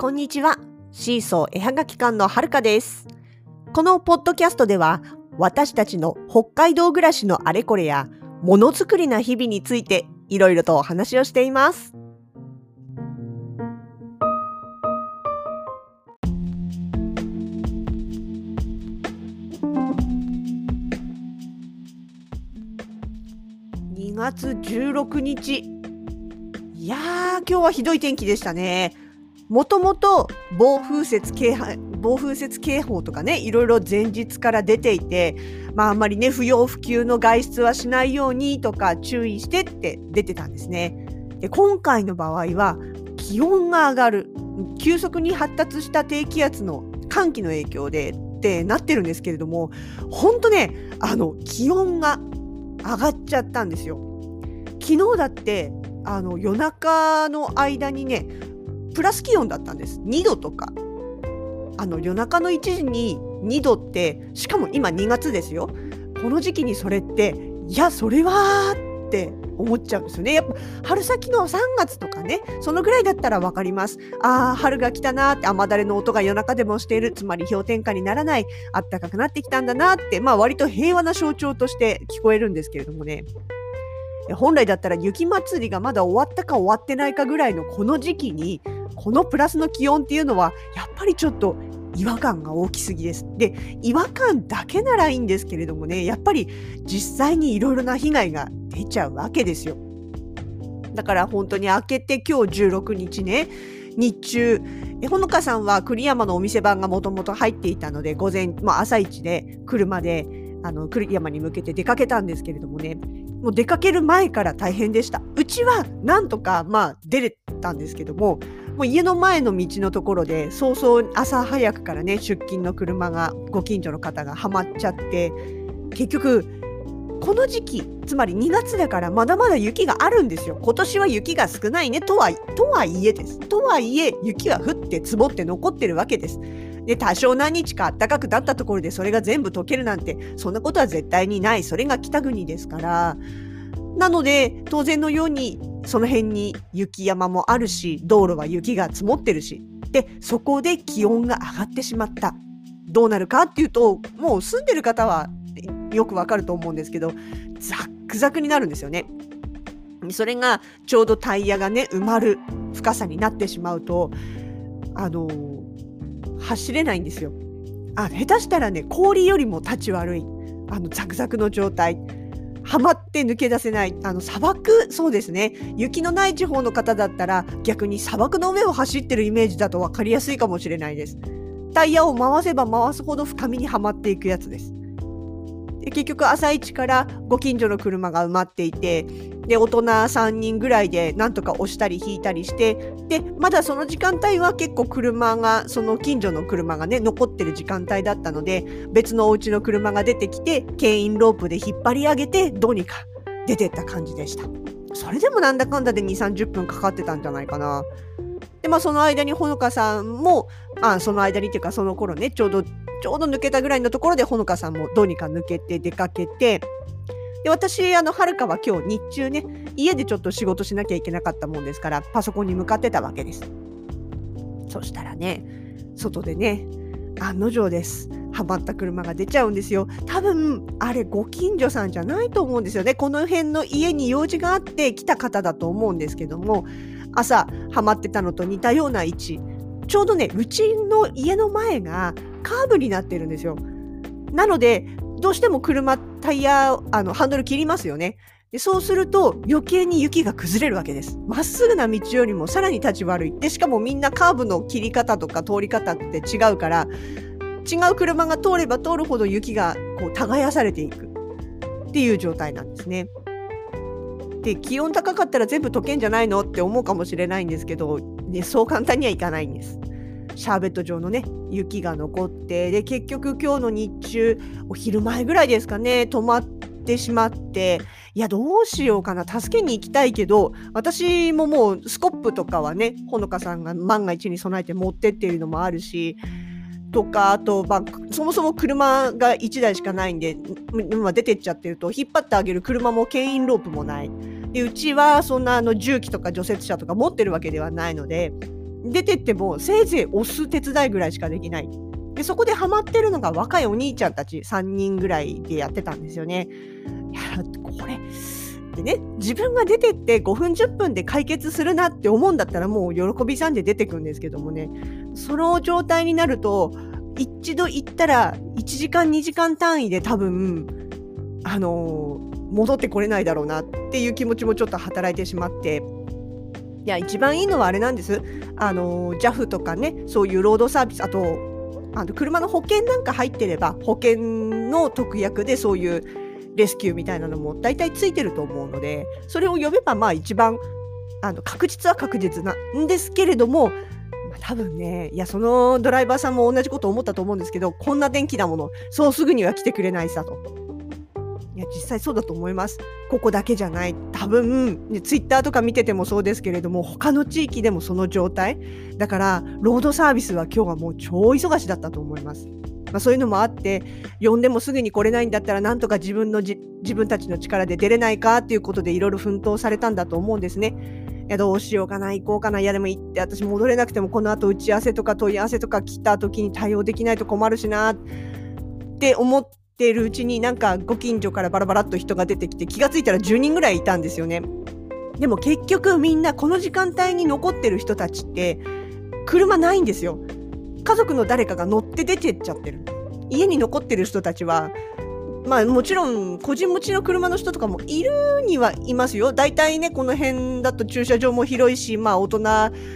こんにちは。シーソー絵はがき館のはるかです。このポッドキャストでは、私たちの北海道暮らしのあれこれや、ものづくりな日々について、いろいろとお話をしています。2月16日。いやー、今日はひどい天気でしたね。もともと暴風雪警報暴風雪警報とかねいろいろ前日から出ていて、まあ、あんまりね不要不急の外出はしないようにとか注意してって出てたんですね。で今回の場合は気温が上がる急速に発達した低気圧の寒気の影響でってなってるんですけれども本当ねあの気温が上がっちゃったんですよ。昨日だってあの夜中の間にねプラス気温だったんです。2度とか。あの夜中の1時に2度ってしかも今2月ですよ。この時期にそれっていやそれはって思っちゃうんですよね。やっぱ春先の3月とかねそのぐらいだったら分かります。あー春が来たなーって雨だれの音が夜中でもしている。つまり氷点下にならない。あったかくなってきたんだなってまあ割と平和な象徴として聞こえるんですけれどもね。本来だったら雪祭りがまだ終わったか終わってないかぐらいのこの時期にこのプラスの気温っていうのはやっぱりちょっと違和感が大きすぎです。で違和感だけならいいんですけれどもねやっぱり実際にいろいろな被害が出ちゃうわけですよ。だから本当に明けて今日16日ね日中えほのかさんは栗山のお店番がもともと入っていたので午前、まあ、朝一で車であの栗山に向けて出かけたんですけれどもねもう出かける前から大変でした。うちはなんとかまあ出れたんですけどももう家の前の道のところで早々朝早くからね出勤の車がご近所の方がはまっちゃって結局この時期つまり2月だからまだまだ雪があるんですよ。今年は雪が少ないねとはとはいえです。とはいえ雪は降って積もって残ってるわけです。で多少何日か暖かくなったところでそれが全部溶けるなんてそんなことは絶対にない。それが北国ですから。なので当然のようにその辺に雪山もあるし道路は雪が積もってるし。でそこで気温が上がってしまった。どうなるかっていうともう住んでる方はよくわかると思うんですけどザックザクになるんですよね。それがちょうどタイヤがね埋まる深さになってしまうとあの走れないんですよ。あ下手したらね氷よりも立ち悪い。あのザクザクの状態。はまって抜け出せない。あの砂漠？そうですね。雪のない地方の方だったら逆に砂漠の上を走ってるイメージだと分かりやすいかもしれないです。タイヤを回せば回すほど深みにはまっていくやつです。で結局朝一からご近所の車が埋まっていてで大人3人ぐらいでなんとか押したり引いたりしてでまだその時間帯は結構車がその近所の車がね残ってる時間帯だったので別のお家の車が出てきて牽引ロープで引っ張り上げてどうにか出てった感じでした。それでもなんだかんだで2 3 0分かかってたんじゃないかな。でまあその間にほのかさんもあその間にっていうかその頃ねちょうどちょうど抜けたぐらいのところでほのかさんもどうにか抜けて出かけてで私あのはるかは今日日中ね家でちょっと仕事しなきゃいけなかったもんですからパソコンに向かってたわけです。そしたらね外でね案の定です。はまった車が出ちゃうんですよ。多分あれご近所さんじゃないと思うんですよね。この辺の家に用事があって来た方だと思うんですけども朝はまってたのと似たような位置。ちょうどねうちの家の前がカーブになってるんですよ。なのでどうしても車タイヤあのハンドル切りますよね。でそうすると余計に雪が崩れるわけです。まっすぐな道よりもさらに立ち悪い。でしかもみんなカーブの切り方とか通り方って違うから違う車が通れば通るほど雪がこう耕されていくっていう状態なんですね。で気温高かったら全部溶けんじゃないのって思うかもしれないんですけど、ね、そう簡単にはいかないんです。シャーベット状のね雪が残ってで結局今日の日中お昼前ぐらいですかね止まってしまっていやどうしようかな助けに行きたいけど私ももうスコップとかはねほのかさんが万が一に備えて持ってっているのもあるしとかあと、まあ、そもそも車が1台しかないんで今出てっちゃってると引っ張ってあげる車も牽引ロープもないでうちはそんなあの重機とか除雪車とか持ってるわけではないので出てってもせいぜい押す手伝いぐらいしかできない。でそこでハマってるのが若いお兄ちゃんたち3人ぐらいでやってたんですよね。いやこれでね自分が出てって5分10分で解決するなって思うんだったらもう喜びさんで出てくるんですけどもねその状態になると一度行ったら1時間2時間単位で多分あの戻ってこれないだろうなっていう気持ちもちょっと働いてしまって。いや一番いいのはあれなんです。あの JAF とかねそういうロードサービスあとあの車の保険なんか入ってれば保険の特約でそういうレスキューみたいなのも大体ついてると思うのでそれを呼べばまあ一番あの確実は確実なんですけれども、多分ねいやそのドライバーさんも同じこと思ったと思うんですけどこんな電気なものそうすぐには来てくれないさと。いや実際そうだと思います。ここだけじゃない多分、ね、ツイッターとか見ててもそうですけれども他の地域でもその状態だからロードサービスは今日はもう超忙しだったと思います。まあ、そういうのもあって呼んでもすぐに来れないんだったらなんとか自分の自分たちの力で出れないかっていうことでいろいろ奮闘されたんだと思うんですね。やどうしようかな行こうかないやでも行って私戻れなくてもこの後打ち合わせとか問い合わせとか来た時に対応できないと困るしなって思ってるうちになんかご近所からバラバラっと人が出てきて気がついたら10人ぐらいいたんですよね。でも結局みんなこの時間帯に残ってる人たちって車ないんですよ。家族の誰かが乗って出てっちゃってる。家に残ってる人たちはまあもちろん個人持ちの車の人とかもいるにはいますよ。大体ね、この辺だと駐車場も広いし、まあ大人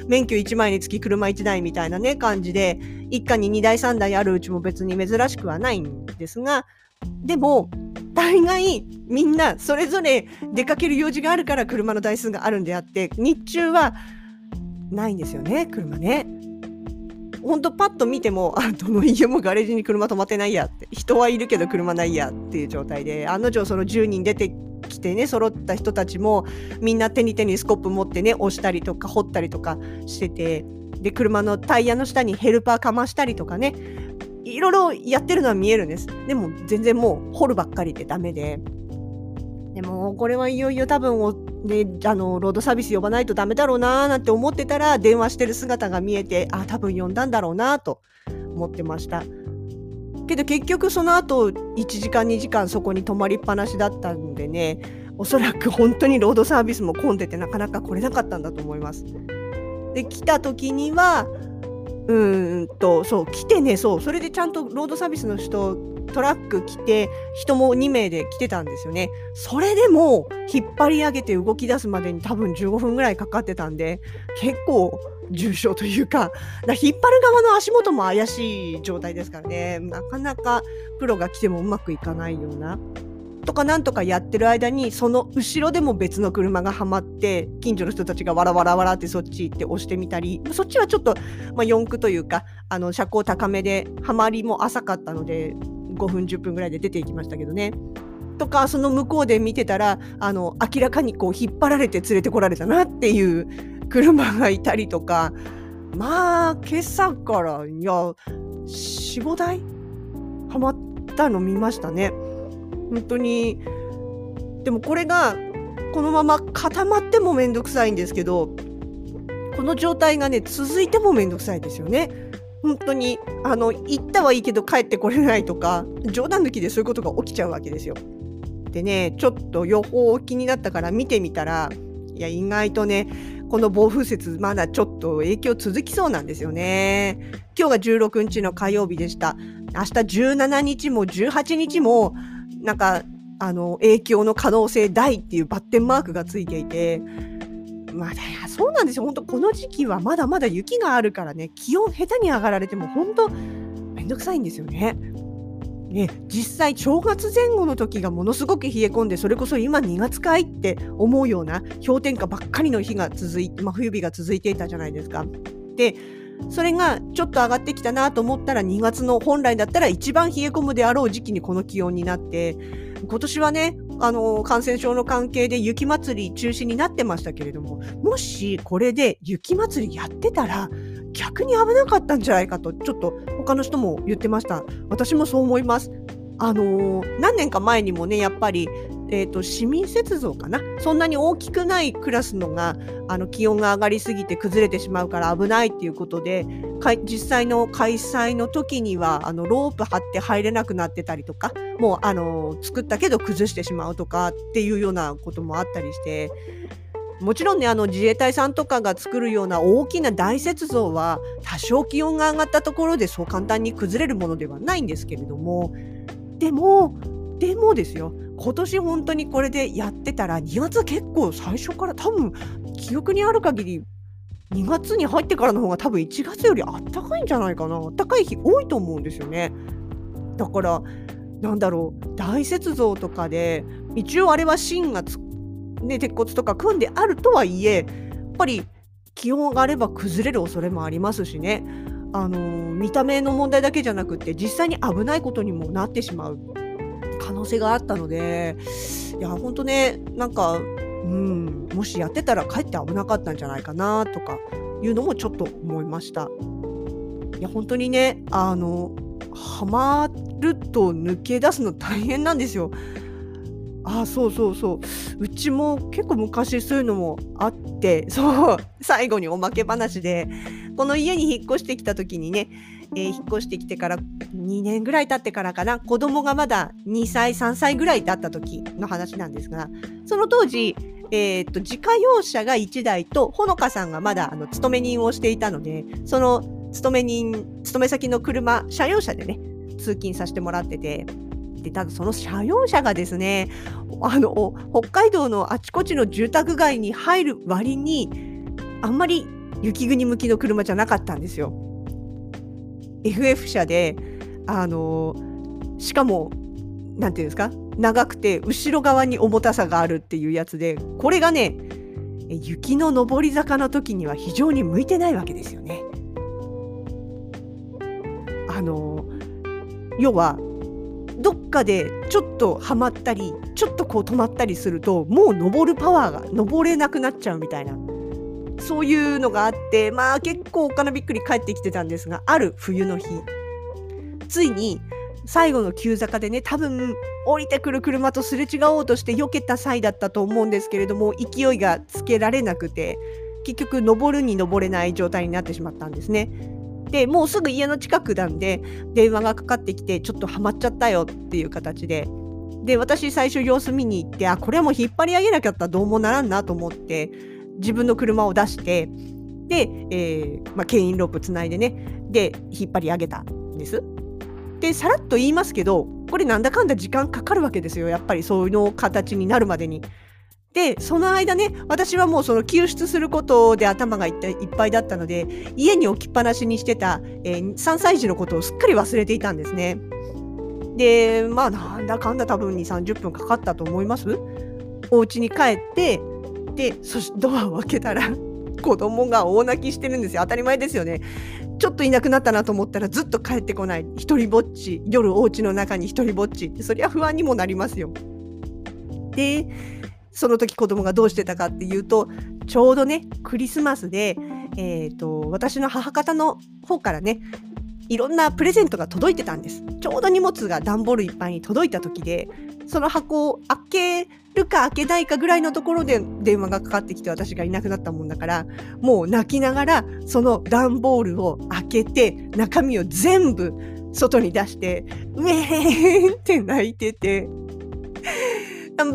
免許1枚につき車1台みたいなね、感じで、一家に2台3台あるうちも別に珍しくはないんですが、でも、大概みんなそれぞれ出かける用事があるから車の台数があるんであって、日中はないんですよね、車ね。ほんとパッと見ても、あ、どの家もガレージに車止まってないやって、人はいるけど車ないやっていう状態で、案の定その10人出てきてね、揃った人たちも、みんな手に手にスコップ持ってね、押したりとか掘ったりとかしてて、で、車のタイヤの下にヘルパーかましたりとかね、いろいろやってるのは見えるんです。でも全然もう掘るばっかりでダメで。でもこれはいよいよ多分おね、あのロードサービス呼ばないとダメだろうななんて思ってたら電話してる姿が見えてあ多分呼んだんだろうなと思ってました。けど結局その後1時間2時間そこに泊まりっぱなしだったんでねおそらく本当にロードサービスも混んでてなかなか来れなかったんだと思います。で来た時にはうんとそう来てねそうそれでちゃんとロードサービスの人トラック来て人も2名で来てたんですよね。それでも引っ張り上げて動き出すまでに多分15分ぐらいかかってたんで結構重症というかだ引っ張る側の足元も怪しい状態ですからね。なかなかプロが来てもうまくいかないような。とかなんとかやってる間にその後ろでも別の車がはまって近所の人たちがわらわらわらってそっち行って押してみたりそっちはちょっと、まあ、四駆というかあの車高高めではまりも浅かったので5分10分ぐらいで出ていきましたけどね。とかその向こうで見てたらあの明らかにこう引っ張られて連れてこられたなっていう車がいたりとかまあ今朝からいや45台？はまったの見ましたね。本当にでもこれがこのまま固まってもめんどくさいんですけどこの状態がね続いてもめんどくさいですよね。本当にあの行ったはいいけど帰ってこれないとか冗談抜きでそういうことが起きちゃうわけですよ。でねちょっと予報気になったから見てみたらいや意外とねこの暴風雪まだちょっと影響続きそうなんですよね。今日が16日の火曜日でした。明日17日も18日もなんか、あの、影響の可能性大っていうバッテンマークがついていて、まあ、そうなんですよ。本当この時期はまだまだ雪があるからね、気温下手に上がられても本当めんどくさいんですよね。ね、実際正月前後の時がものすごく冷え込んでそれこそ今2月かいって思うような氷点下ばっかりの日が続いて、まあ、冬日が続いていたじゃないですか。でそれがちょっと上がってきたなと思ったら2月の本来だったら一番冷え込むであろう時期にこの気温になって今年はねあの感染症の関係で雪まつり中止になってましたけれどももしこれで雪まつりやってたら逆に危なかったんじゃないかとちょっと他の人も言ってました。私もそう思います。あの、何年か前にもねやっぱりえーと、市民雪像かな？そんなに大きくないクラスのがあの気温が上がりすぎて崩れてしまうから危ないっていうことで実際の開催の時にはあのロープ張って入れなくなってたりとかもうあの作ったけど崩してしまうとかっていうようなこともあったりしてもちろんねあの自衛隊さんとかが作るような大きな大雪像は多少気温が上がったところでそう簡単に崩れるものではないんですけれどもでもでもですよ。今年本当にこれでやってたら2月結構最初から多分記憶にある限り2月に入ってからの方が多分1月よりあったかいんじゃないかな。あったかい日多いと思うんですよね。だからなんだろう大雪像とかで一応あれは芯がね、鉄骨とか組んであるとはいえやっぱり気温があれば崩れる恐れもありますしね。あの見た目の問題だけじゃなくて実際に危ないことにもなってしまう。可能性があったのでいや本当ねなんか、うん、もしやってたらかえって危なかったんじゃないかなとかいうのもちょっと思いました。いや本当にねあのハマると抜け出すの大変なんですよ。あそうそうそううちも結構昔そういうのもあってそう最後におまけ話でこの家に引っ越してきた時にねえー、引っ越してきてから2年ぐらい経ってからかな子供がまだ2歳3歳ぐらいだった時の話なんですがその当時、えー、っと自家用車が1台とほのかさんがまだあの勤め人をしていたのでその勤め人勤め先の車車用車でね通勤させてもらっててでただその車用車がですねあの北海道のあちこちの住宅街に入る割にあんまり雪国向きの車じゃなかったんですよ。FF 車であのしかも何て言うんですか？長くて後ろ側に重たさがあるっていうやつでこれがね雪の上り坂の時には非常に向いてないわけですよね。あの要はどっかでちょっとはまったりちょっとこう止まったりするともう登るパワーが登れなくなっちゃうみたいなそういうのがあって、まあ結構お金びっくり帰ってきてたんですが、ある冬の日、ついに最後の急坂でね、多分降りてくる車とすれ違おうとして避けた際だったと思うんですけれども、勢いがつけられなくて、結局登るに登れない状態になってしまったんですね。でもうすぐ家の近くなんで電話がかかってきてちょっとハマっちゃったよっていう形でで私最初様子見に行ってあこれはもう引っ張り上げなきゃったらどうもならんなと思って自分の車を出してで、えーまあ、牽引ロープつないでねで引っ張り上げたんです。でさらっと言いますけどこれなんだかんだ時間かかるわけですよやっぱりそういうの形になるまでに。でその間ね私はもうその救出することで頭がいっぱいだったので家に置きっぱなしにしてた、えー、3歳児のことをすっかり忘れていたんですね。でまあなんだかんだ多分2 3 0分かかったと思います。お家に帰ってでそしドアを開けたら子供が大泣きしてるんですよ。当たり前ですよね。ちょっといなくなったなと思ったらずっと帰ってこない。一人ぼっち。夜お家の中に一人ぼっち。ってそりゃ不安にもなりますよ。でその時子供がどうしてたかっていうとちょうどねクリスマスで、えーと、私の母方の方からねいろんなプレゼントが届いてたんです。ちょうど荷物が段ボールいっぱいに届いた時でその箱を開けるか開けないかぐらいのところで電話がかかってきて私がいなくなったもんだからもう泣きながらその段ボールを開けて中身を全部外に出してウェーンって泣いてて。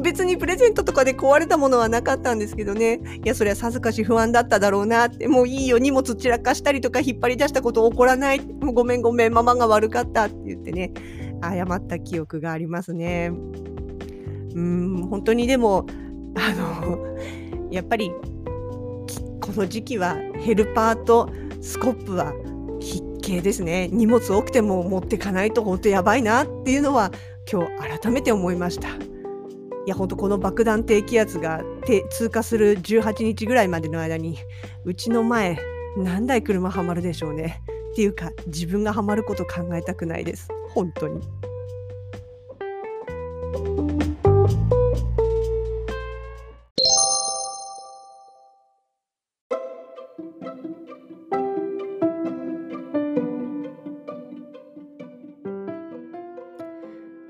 別にプレゼントとかで壊れたものはなかったんですけどね。いやそれはさぞかし不安だっただろうなってもういいよ荷物散らかしたりとか引っ張り出したこと起こらないもうごめんごめんママが悪かったって言ってね。謝った記憶がありますね。うん本当にでもあのやっぱりこの時期はヘルパーとスコップは必携ですね。荷物多くても持ってかないと本当やばいなっていうのは今日改めて思いました。いや本当この爆弾低気圧が通過する18日ぐらいまでの間にうちの前何台車はまるでしょうね。っていうか自分がはまること考えたくないです本当に。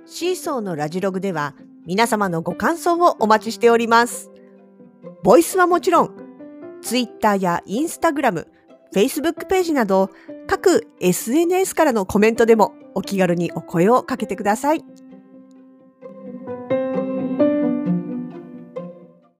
シーソーのラジログでは皆様のご感想をお待ちしております。ボイスはもちろん、Twitter や Instagram、Facebook ページなど各 SNS からのコメントでもお気軽にお声をかけてください。